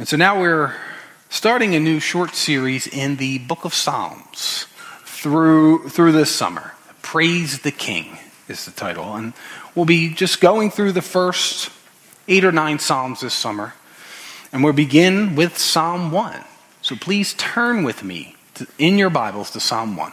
And so now we're starting a new short series in the book of Psalms through, through this summer. Praise the King is the title. And we'll be just going through the first eight or nine Psalms this summer. And we'll begin with Psalm 1. So please turn with me to, in your Bibles to Psalm 1.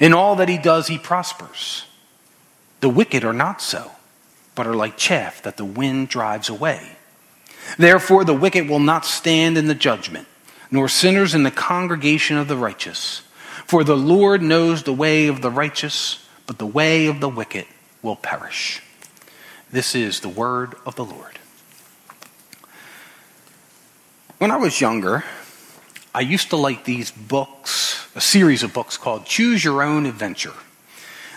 In all that he does, he prospers. The wicked are not so, but are like chaff that the wind drives away. Therefore, the wicked will not stand in the judgment, nor sinners in the congregation of the righteous. For the Lord knows the way of the righteous, but the way of the wicked will perish. This is the word of the Lord. When I was younger, I used to like these books a series of books called Choose Your Own Adventure.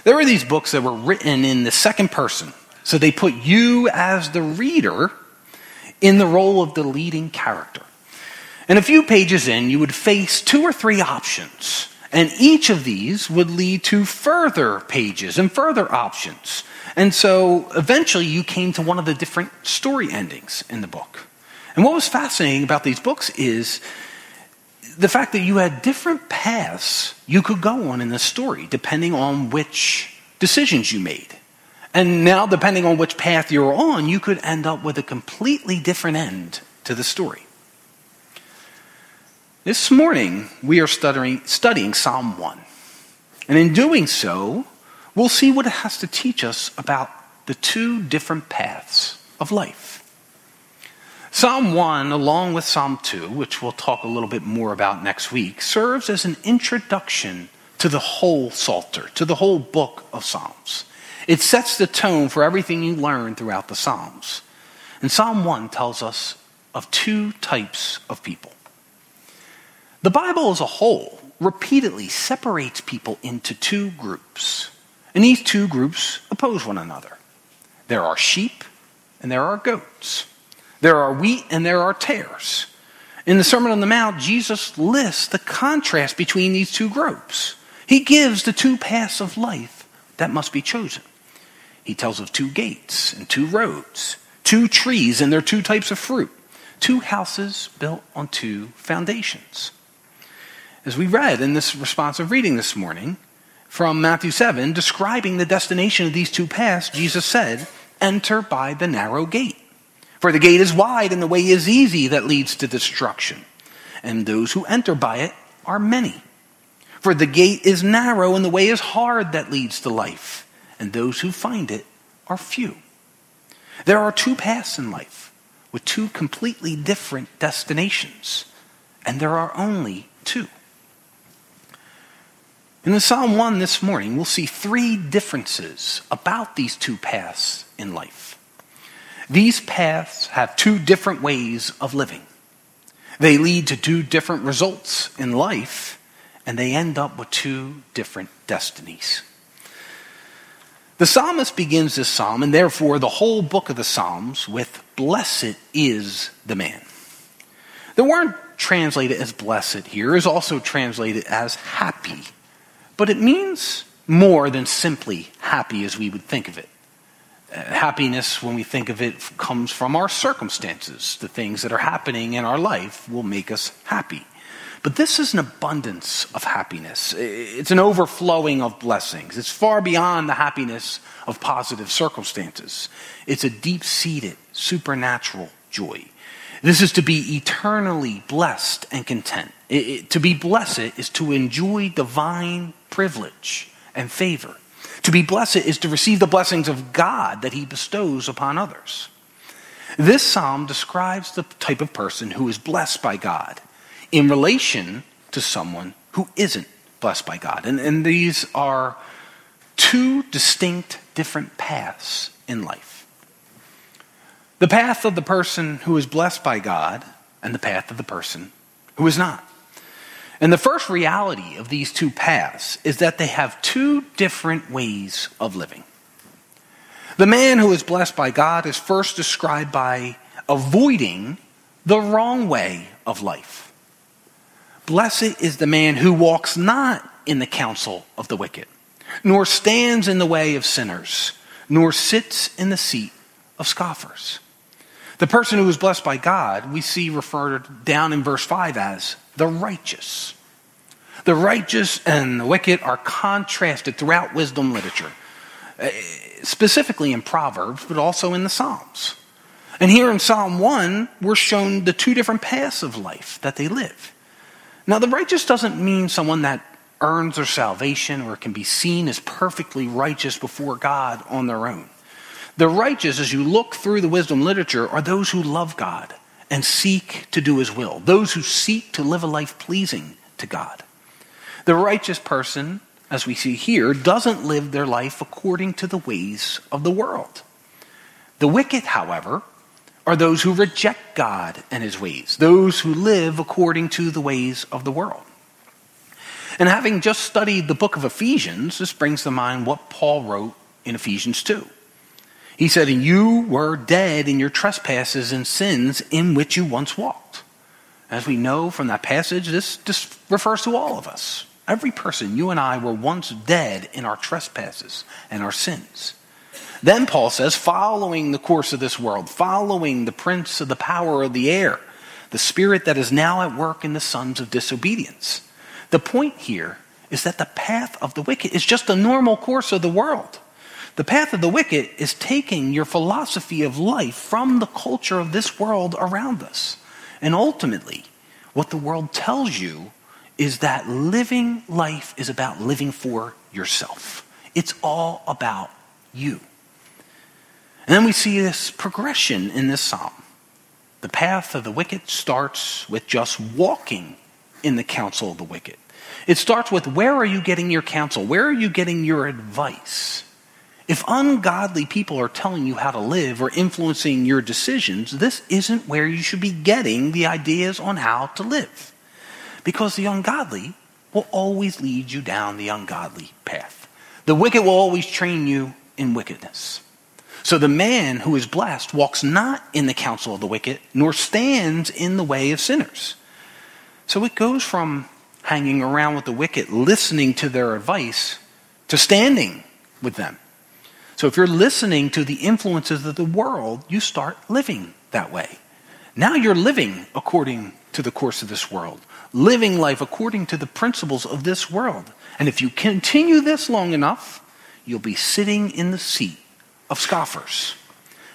There were these books that were written in the second person. So they put you as the reader in the role of the leading character. And a few pages in, you would face two or three options. And each of these would lead to further pages and further options. And so eventually you came to one of the different story endings in the book. And what was fascinating about these books is the fact that you had different paths you could go on in the story depending on which decisions you made. And now, depending on which path you're on, you could end up with a completely different end to the story. This morning, we are studying, studying Psalm 1. And in doing so, we'll see what it has to teach us about the two different paths of life. Psalm 1, along with Psalm 2, which we'll talk a little bit more about next week, serves as an introduction to the whole Psalter, to the whole book of Psalms. It sets the tone for everything you learn throughout the Psalms. And Psalm 1 tells us of two types of people. The Bible as a whole repeatedly separates people into two groups, and these two groups oppose one another. There are sheep and there are goats. There are wheat and there are tares. In the Sermon on the Mount, Jesus lists the contrast between these two groups. He gives the two paths of life that must be chosen. He tells of two gates and two roads, two trees and their two types of fruit, two houses built on two foundations. As we read in this responsive reading this morning from Matthew 7, describing the destination of these two paths, Jesus said, Enter by the narrow gate. For the gate is wide and the way is easy that leads to destruction, and those who enter by it are many. For the gate is narrow and the way is hard that leads to life, and those who find it are few. There are two paths in life with two completely different destinations, and there are only two. In the Psalm 1 this morning, we'll see three differences about these two paths in life. These paths have two different ways of living. They lead to two different results in life, and they end up with two different destinies. The psalmist begins this psalm, and therefore the whole book of the Psalms, with Blessed is the man. The word translated as blessed here is also translated as happy, but it means more than simply happy as we would think of it happiness, when we think of it, comes from our circumstances. The things that are happening in our life will make us happy. But this is an abundance of happiness. It's an overflowing of blessings. It's far beyond the happiness of positive circumstances. It's a deep seated, supernatural joy. This is to be eternally blessed and content. It, it, to be blessed is to enjoy divine privilege and favor. To be blessed is to receive the blessings of God that he bestows upon others. This psalm describes the type of person who is blessed by God in relation to someone who isn't blessed by God. And, and these are two distinct, different paths in life the path of the person who is blessed by God, and the path of the person who is not. And the first reality of these two paths is that they have two different ways of living. The man who is blessed by God is first described by avoiding the wrong way of life. Blessed is the man who walks not in the counsel of the wicked, nor stands in the way of sinners, nor sits in the seat of scoffers. The person who is blessed by God, we see referred down in verse 5 as the righteous. The righteous and the wicked are contrasted throughout wisdom literature, eh, specifically in Proverbs, but also in the Psalms. And here in Psalm 1, we're shown the two different paths of life that they live. Now, the righteous doesn't mean someone that earns their salvation or can be seen as perfectly righteous before God on their own. The righteous, as you look through the wisdom literature, are those who love God and seek to do his will, those who seek to live a life pleasing to God. The righteous person, as we see here, doesn't live their life according to the ways of the world. The wicked, however, are those who reject God and his ways, those who live according to the ways of the world. And having just studied the book of Ephesians, this brings to mind what Paul wrote in Ephesians 2. He said, And you were dead in your trespasses and sins in which you once walked. As we know from that passage, this just refers to all of us. Every person, you and I, were once dead in our trespasses and our sins. Then Paul says, following the course of this world, following the prince of the power of the air, the spirit that is now at work in the sons of disobedience. The point here is that the path of the wicked is just the normal course of the world. The path of the wicked is taking your philosophy of life from the culture of this world around us. And ultimately, what the world tells you is that living life is about living for yourself. It's all about you. And then we see this progression in this psalm. The path of the wicked starts with just walking in the counsel of the wicked. It starts with where are you getting your counsel? Where are you getting your advice? If ungodly people are telling you how to live or influencing your decisions, this isn't where you should be getting the ideas on how to live. Because the ungodly will always lead you down the ungodly path. The wicked will always train you in wickedness. So the man who is blessed walks not in the counsel of the wicked, nor stands in the way of sinners. So it goes from hanging around with the wicked, listening to their advice, to standing with them. So if you're listening to the influences of the world, you start living that way. Now you're living according to the course of this world, living life according to the principles of this world. And if you continue this long enough, you'll be sitting in the seat of scoffers.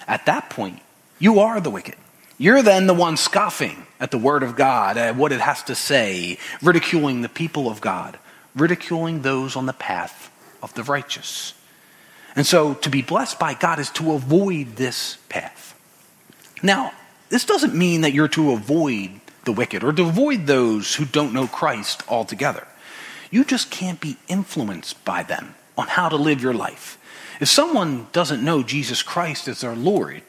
At that point, you are the wicked. You're then the one scoffing at the word of God, at what it has to say, ridiculing the people of God, ridiculing those on the path of the righteous. And so to be blessed by God is to avoid this path. Now, this doesn't mean that you're to avoid the wicked or to avoid those who don't know Christ altogether. You just can't be influenced by them on how to live your life. If someone doesn't know Jesus Christ as their Lord,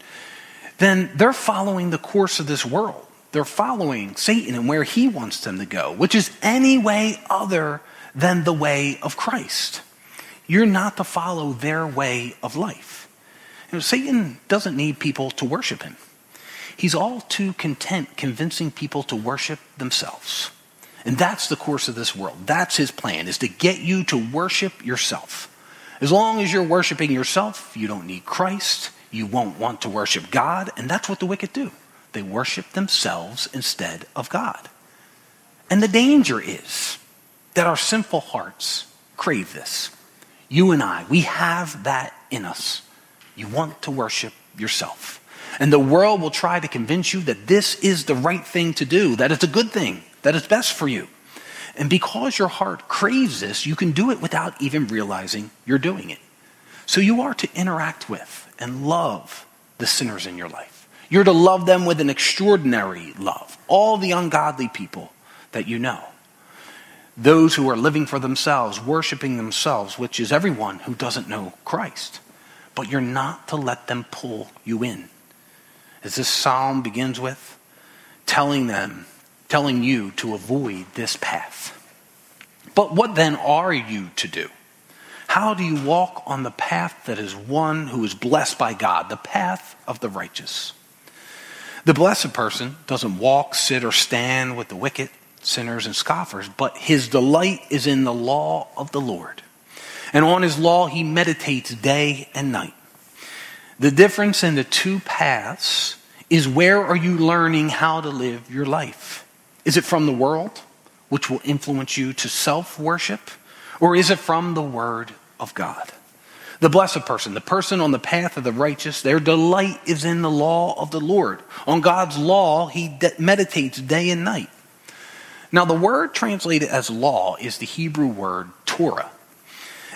then they're following the course of this world. They're following Satan and where he wants them to go, which is any way other than the way of Christ. You're not to follow their way of life. You know, Satan doesn't need people to worship him. He's all too content convincing people to worship themselves. And that's the course of this world. That's his plan, is to get you to worship yourself. As long as you're worshiping yourself, you don't need Christ. You won't want to worship God. And that's what the wicked do. They worship themselves instead of God. And the danger is that our sinful hearts crave this. You and I, we have that in us. You want to worship yourself. And the world will try to convince you that this is the right thing to do, that it's a good thing, that it's best for you. And because your heart craves this, you can do it without even realizing you're doing it. So you are to interact with and love the sinners in your life. You're to love them with an extraordinary love, all the ungodly people that you know. Those who are living for themselves, worshiping themselves, which is everyone who doesn't know Christ. But you're not to let them pull you in. As this psalm begins with, telling them, telling you to avoid this path. But what then are you to do? How do you walk on the path that is one who is blessed by God, the path of the righteous? The blessed person doesn't walk, sit, or stand with the wicked, sinners, and scoffers, but his delight is in the law of the Lord. And on his law he meditates day and night. The difference in the two paths is where are you learning how to live your life? Is it from the world, which will influence you to self worship, or is it from the Word of God? The blessed person, the person on the path of the righteous, their delight is in the law of the Lord. On God's law, he de- meditates day and night. Now, the word translated as law is the Hebrew word Torah.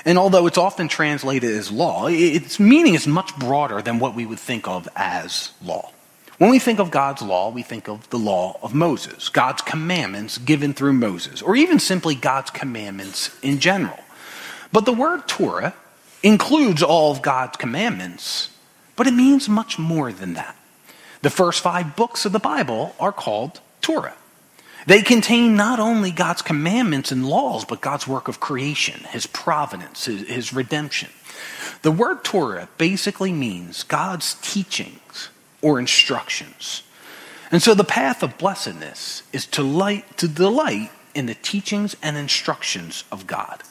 And although it's often translated as law, its meaning is much broader than what we would think of as law. When we think of God's law, we think of the law of Moses, God's commandments given through Moses, or even simply God's commandments in general. But the word Torah includes all of God's commandments, but it means much more than that. The first five books of the Bible are called Torah. They contain not only God's commandments and laws, but God's work of creation, His providence, His, his redemption. The word Torah basically means God's teachings or instructions. And so the path of blessedness is to, light, to delight in the teachings and instructions of God.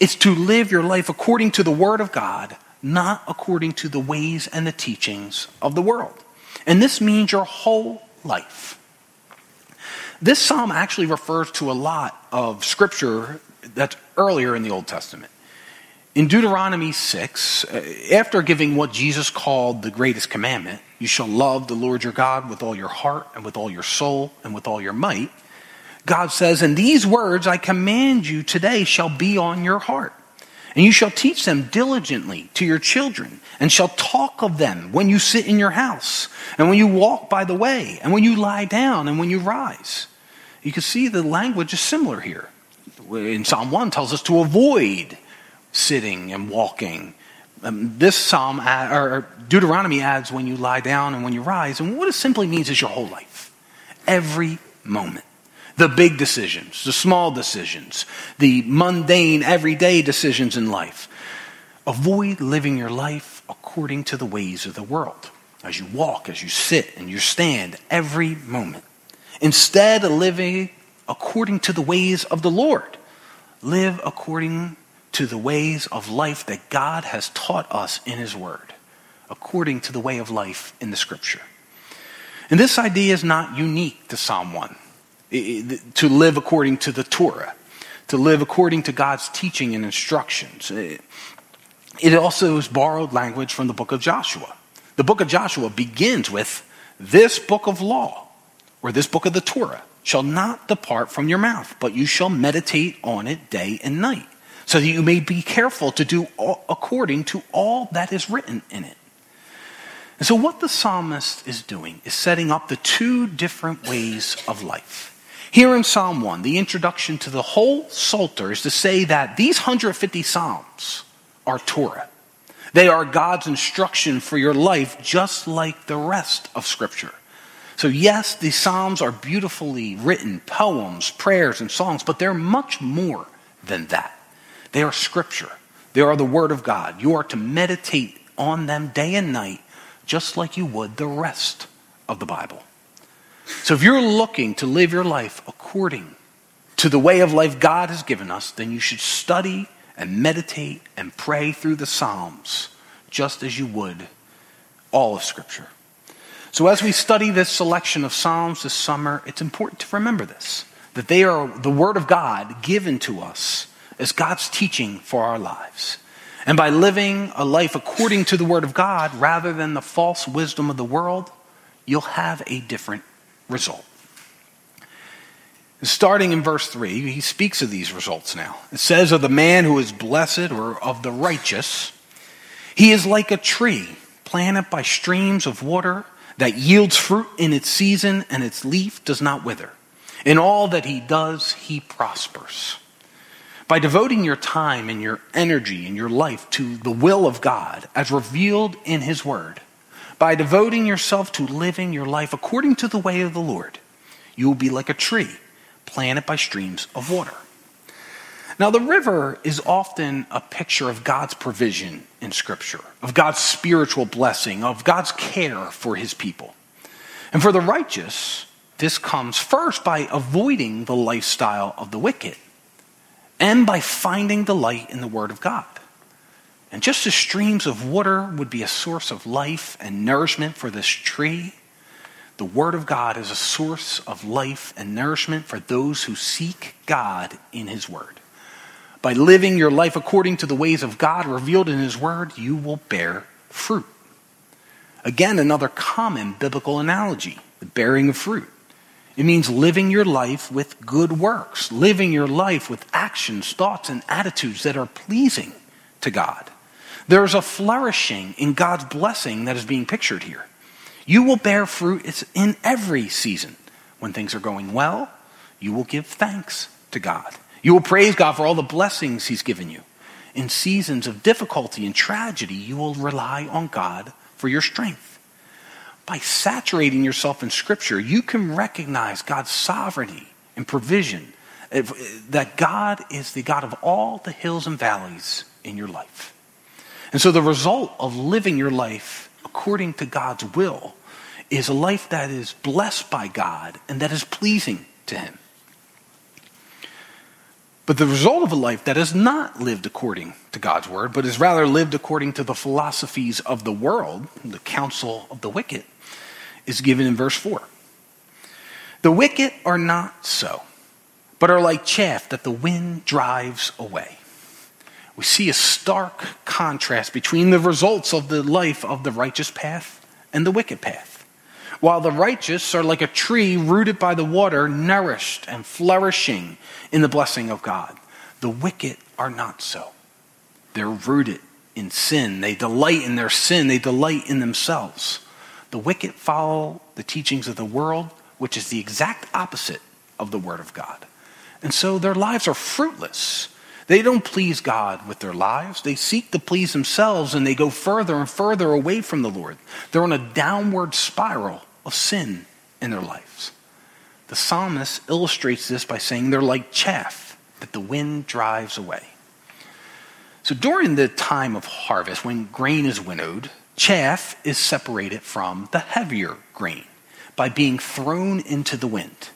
It's to live your life according to the Word of God, not according to the ways and the teachings of the world. And this means your whole life. This psalm actually refers to a lot of scripture that's earlier in the Old Testament. In Deuteronomy 6, uh, after giving what Jesus called the greatest commandment, you shall love the Lord your God with all your heart and with all your soul and with all your might. God says, And these words I command you today shall be on your heart. And you shall teach them diligently to your children, and shall talk of them when you sit in your house, and when you walk by the way, and when you lie down, and when you rise. You can see the language is similar here. In Psalm 1 tells us to avoid sitting and walking. Um, this psalm, or Deuteronomy adds when you lie down and when you rise. And what it simply means is your whole life, every moment. The big decisions, the small decisions, the mundane, everyday decisions in life. Avoid living your life according to the ways of the world as you walk, as you sit, and you stand every moment. Instead of living according to the ways of the Lord, live according to the ways of life that God has taught us in His Word, according to the way of life in the Scripture. And this idea is not unique to Psalm 1, to live according to the Torah, to live according to God's teaching and instructions. It also is borrowed language from the book of Joshua. The book of Joshua begins with this book of law, or this book of the Torah, shall not depart from your mouth, but you shall meditate on it day and night so that you may be careful to do according to all that is written in it. And so, what the psalmist is doing is setting up the two different ways of life. Here in Psalm 1, the introduction to the whole Psalter is to say that these 150 Psalms are Torah. They are God's instruction for your life, just like the rest of Scripture. So, yes, the Psalms are beautifully written poems, prayers, and songs, but they're much more than that. They are scripture, they are the word of God. You are to meditate on them day and night, just like you would the rest of the Bible. So if you're looking to live your life according to the way of life God has given us, then you should study and meditate and pray through the Psalms just as you would all of Scripture. So, as we study this selection of Psalms this summer, it's important to remember this that they are the Word of God given to us as God's teaching for our lives. And by living a life according to the Word of God rather than the false wisdom of the world, you'll have a different result. Starting in verse 3, he speaks of these results now. It says, Of the man who is blessed or of the righteous, he is like a tree planted by streams of water that yields fruit in its season and its leaf does not wither. In all that he does, he prospers. By devoting your time and your energy and your life to the will of God as revealed in his word, by devoting yourself to living your life according to the way of the Lord, you will be like a tree planted by streams of water. Now, the river is often a picture of God's provision in Scripture, of God's spiritual blessing, of God's care for his people. And for the righteous, this comes first by avoiding the lifestyle of the wicked and by finding delight in the Word of God. And just as streams of water would be a source of life and nourishment for this tree, the Word of God is a source of life and nourishment for those who seek God in His Word. By living your life according to the ways of God revealed in His Word, you will bear fruit. Again, another common biblical analogy the bearing of fruit. It means living your life with good works, living your life with actions, thoughts, and attitudes that are pleasing to God. There's a flourishing in God's blessing that is being pictured here. You will bear fruit it's in every season. When things are going well, you will give thanks to God. You will praise God for all the blessings He's given you. In seasons of difficulty and tragedy, you will rely on God for your strength. By saturating yourself in Scripture, you can recognize God's sovereignty and provision, eh, that God is the God of all the hills and valleys in your life. And so the result of living your life according to God's will is a life that is blessed by God and that is pleasing to Him. But the result of a life that is not lived according to God's word, but is rather lived according to the philosophies of the world, the counsel of the wicked, is given in verse 4. The wicked are not so, but are like chaff that the wind drives away. We see a stark contrast between the results of the life of the righteous path and the wicked path while the righteous are like a tree rooted by the water, nourished and flourishing in the blessing of God. The wicked are not so. They're rooted in sin. They delight in their sin. They delight in themselves. The wicked follow the teachings of the world, which is the exact opposite of the Word of God. And so their lives are fruitless. They don't please God with their lives. They seek to please themselves and they go further and further away from the Lord. They're on a downward spiral of sin in their lives. The psalmist illustrates this by saying they're like chaff that the wind drives away. So during the time of harvest, when grain is winnowed, chaff is separated from the heavier grain by being thrown into the wind.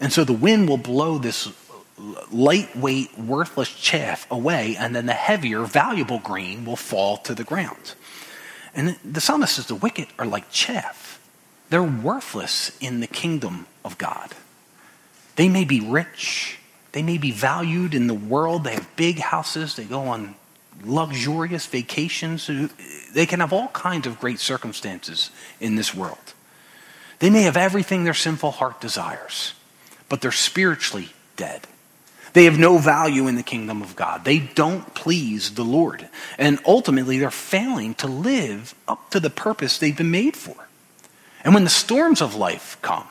And so the wind will blow this lightweight, worthless chaff away, and then the heavier, valuable grain will fall to the ground. And the psalmist says the wicked are like chaff they're worthless in the kingdom of God. They may be rich, they may be valued in the world, they have big houses, they go on luxurious vacations, they can have all kinds of great circumstances in this world. They may have everything their sinful heart desires, but they're spiritually dead. They have no value in the kingdom of God. They don't please the Lord. And ultimately, they're failing to live up to the purpose they've been made for. And when the storms of life come,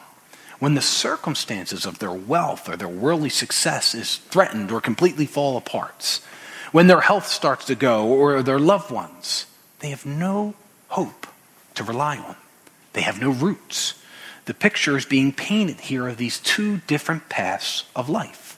when the circumstances of their wealth or their worldly success is threatened or completely fall apart, when their health starts to go or their loved ones, they have no hope to rely on. They have no roots. The picture is being painted here of these two different paths of life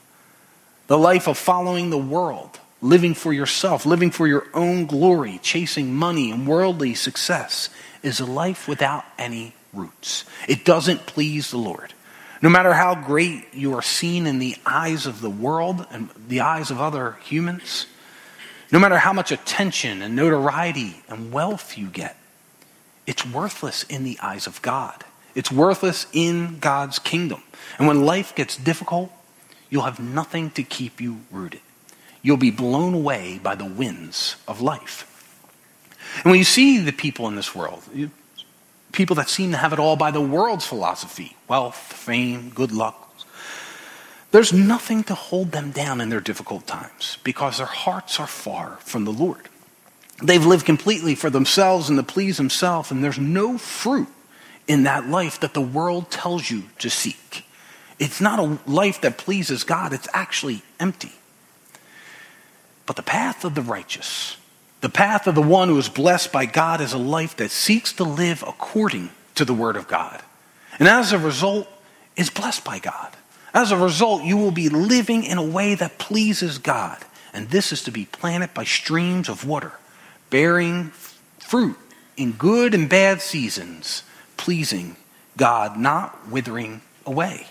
the life of following the world, living for yourself, living for your own glory, chasing money and worldly success, is a life without any roots. It doesn't please the Lord. No matter how great you are seen in the eyes of the world and the eyes of other humans, no matter how much attention and notoriety and wealth you get, it's worthless in the eyes of God. It's worthless in God's kingdom. And when life gets difficult, you'll have nothing to keep you rooted. You'll be blown away by the winds of life. And when you see the people in this world, people that seem to have it all by the world's philosophy wealth, fame, good luck. there's nothing to hold them down in their difficult times because their hearts are far from the Lord. They've lived completely for themselves and to please themselves, and there's no fruit in that life that the world tells you to seek. It's not a life that pleases God, it's actually empty. But the path of the righteous, the path of the one who is blessed by God, is a life that seeks to live according to the Word of God. And as a result, is blessed by God. As a result, you will be living in a way that pleases God. And this is to be planted by streams of water, bearing fruit in good and bad seasons, pleasing God, not withering away.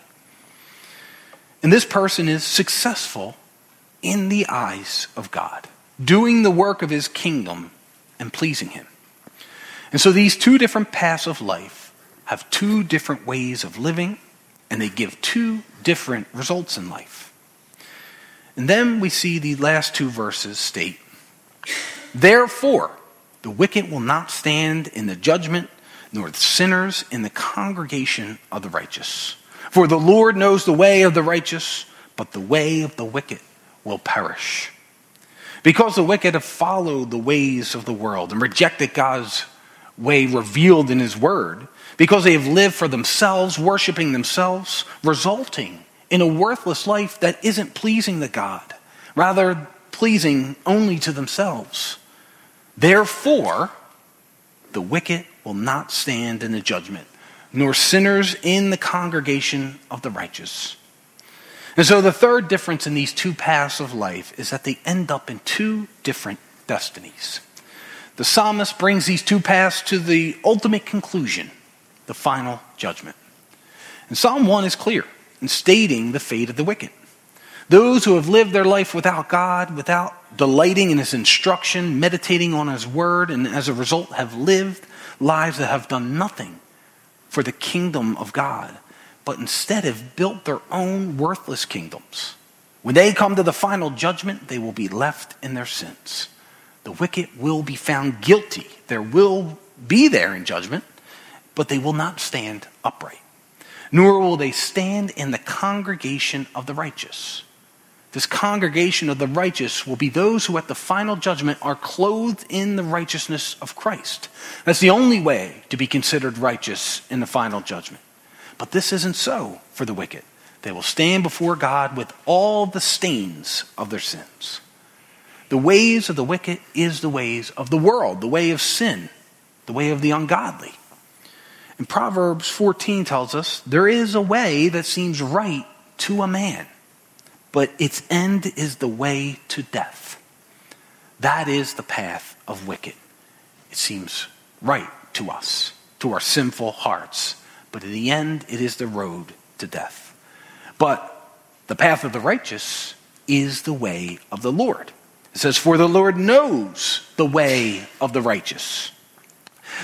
And this person is successful in the eyes of God, doing the work of his kingdom and pleasing him. And so these two different paths of life have two different ways of living, and they give two different results in life. And then we see the last two verses state, Therefore, the wicked will not stand in the judgment, nor the sinners in the congregation of the righteous. For the Lord knows the way of the righteous, but the way of the wicked will perish. Because the wicked have followed the ways of the world and rejected God's way revealed in His Word, because they have lived for themselves, worshiping themselves, resulting in a worthless life that isn't pleasing to God, rather pleasing only to themselves. Therefore, the wicked will not stand in the judgment, nor sinners in the congregation of the righteous. And so the third difference in these two paths of life is that they end up in two different destinies. The psalmist brings these two paths to the ultimate conclusion, the final judgment. And Psalm 1 is clear in stating the fate of the wicked. Those who have lived their life without God, without delighting in His instruction, meditating on His word, and as a result have lived lives that have done nothing for the kingdom of God, but instead have built their own worthless kingdoms. When they come to the final judgment, they will be left in their sins. The wicked will be found guilty. There will be there in judgment, but they will not stand upright. Nor will they stand in the congregation of the righteous. This congregation of the righteous will be those who at the final judgment are clothed in the righteousness of Christ. That's the only way to be considered righteous in the final judgment. But this isn't so for the wicked. They will stand before God with all the stains of their sins. The ways of the wicked is the ways of the world, the way of sin, the way of the ungodly. And Proverbs 14 tells us there is a way that seems right to a man but its end is the way to death. That is the path of wicked. It seems right to us, to our sinful hearts, but in the end, it is the road to death. But the path of the righteous is the way of the Lord. It says, For the Lord knows the way of the righteous.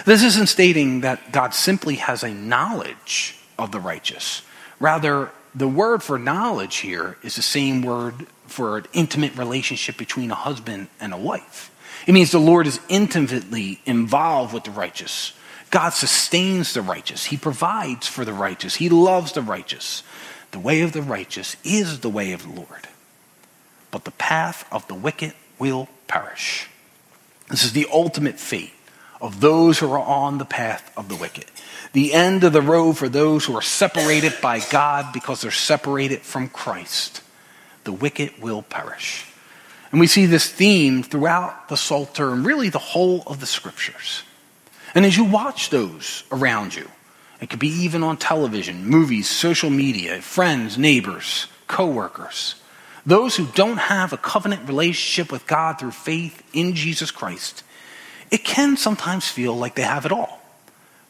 This isn't stating that God simply has a knowledge of the righteous. Rather, the word for knowledge here is the same word for an intimate relationship between a husband and a wife. It means the Lord is intimately involved with the righteous. God sustains the righteous. He provides for the righteous. He loves the righteous. The way of the righteous is the way of the Lord. But the path of the wicked will perish. This is the ultimate fate of those who are on the path of the wicked the end of the road for those who are separated by God because they're separated from Christ. The wicked will perish. And we see this theme throughout the Psalter and really the whole of the scriptures. And as you watch those around you, it could be even on television, movies, social media, friends, neighbors, coworkers, those who don't have a covenant relationship with God through faith in Jesus Christ, it can sometimes feel like they have it all.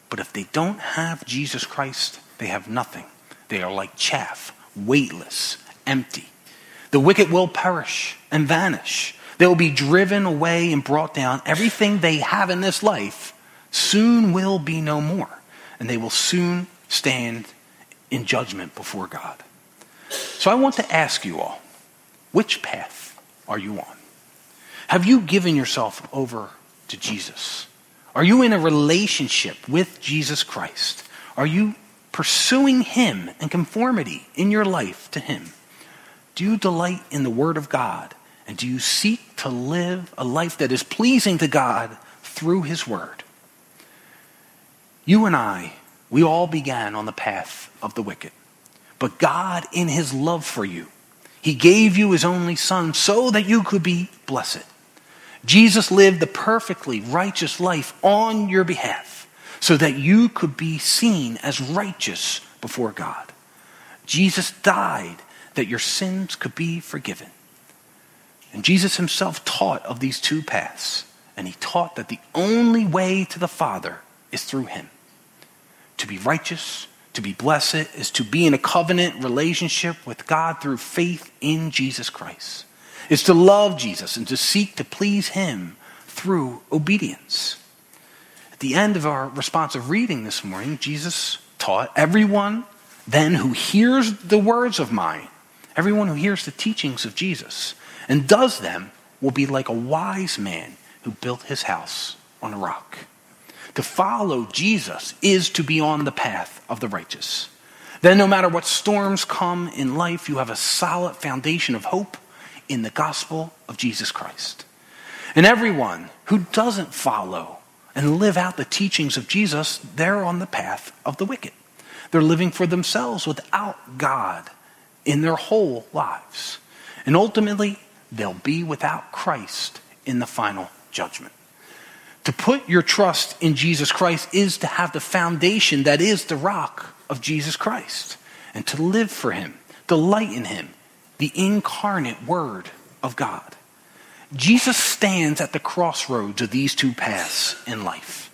But if they don't have Jesus Christ, they have nothing. They are like chaff, weightless, empty. The wicked will perish and vanish. They will be driven away and brought down. Everything they have in this life soon will be no more. And they will soon stand in judgment before God. So I want to ask you all which path are you on? Have you given yourself over to Jesus? Are you in a relationship with Jesus Christ? Are you pursuing Him and conformity in your life to Him? Do you delight in the Word of God? And do you seek to live a life that is pleasing to God through His Word? You and I, we all began on the path of the wicked. But God, in His love for you, He gave you His only Son so that you could be blessed. Jesus lived the perfectly righteous life on your behalf so that you could be seen as righteous before God. Jesus died that your sins could be forgiven. And Jesus himself taught of these two paths, and he taught that the only way to the Father is through him. To be righteous, to be blessed, is to be in a covenant relationship with God through faith in Jesus Christ. Is to love Jesus and to seek to please him through obedience. At the end of our responsive reading this morning, Jesus taught everyone then who hears the words of mine, everyone who hears the teachings of Jesus and does them will be like a wise man who built his house on a rock. To follow Jesus is to be on the path of the righteous. Then, no matter what storms come in life, you have a solid foundation of hope in the gospel of Jesus Christ. And everyone who doesn't follow and live out the teachings of Jesus, they're on the path of the wicked. They're living for themselves without God in their whole lives. And ultimately, they'll be without Christ in the final judgment. To put your trust in Jesus Christ is to have the foundation that is the rock of Jesus Christ and to live for Him, delight in Him, the incarnate Word of God. Jesus stands at the crossroads of these two paths in life.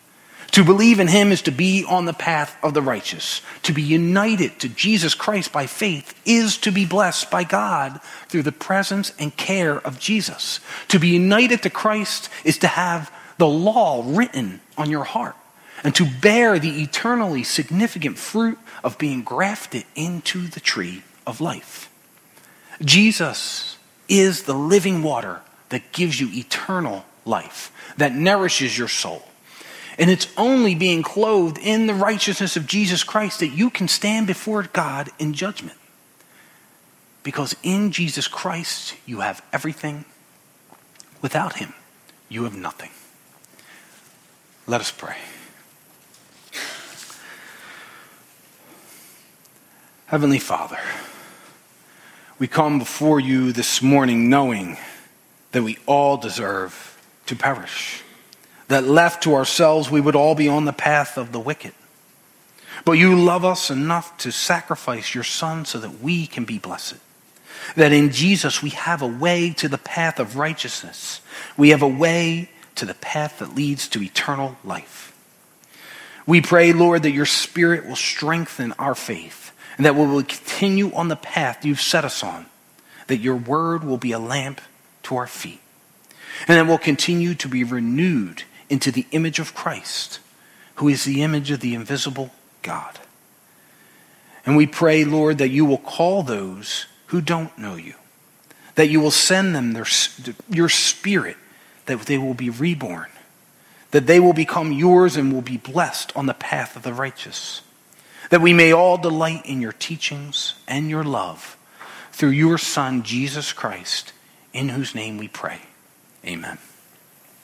To believe in him is to be on the path of the righteous. To be united to Jesus Christ by faith is to be blessed by God through the presence and care of Jesus. To be united to Christ is to have the law written on your heart and to bear the eternally significant fruit of being grafted into the tree of life. Jesus is the living water that gives you eternal life, that nourishes your soul. And it's only being clothed in the righteousness of Jesus Christ that you can stand before God in judgment. Because in Jesus Christ, you have everything. Without him, you have nothing. Let us pray. Heavenly Father, we come before you this morning knowing that we all deserve to perish, that left to ourselves, we would all be on the path of the wicked. But you love us enough to sacrifice your Son so that we can be blessed. That in Jesus we have a way to the path of righteousness. We have a way to the path that leads to eternal life. We pray, Lord, that your Spirit will strengthen our faith and that we will continue on the path you've set us on. That your word will be a lamp to our feet. And that we'll continue to be renewed into the image of Christ, who is the image of the invisible God. And we pray, Lord, that you will call those who don't know you, that you will send them their, your spirit, that they will be reborn, that they will become yours and will be blessed on the path of the righteous, that we may all delight in your teachings and your love through your Son, Jesus Christ in whose name we pray. Amen.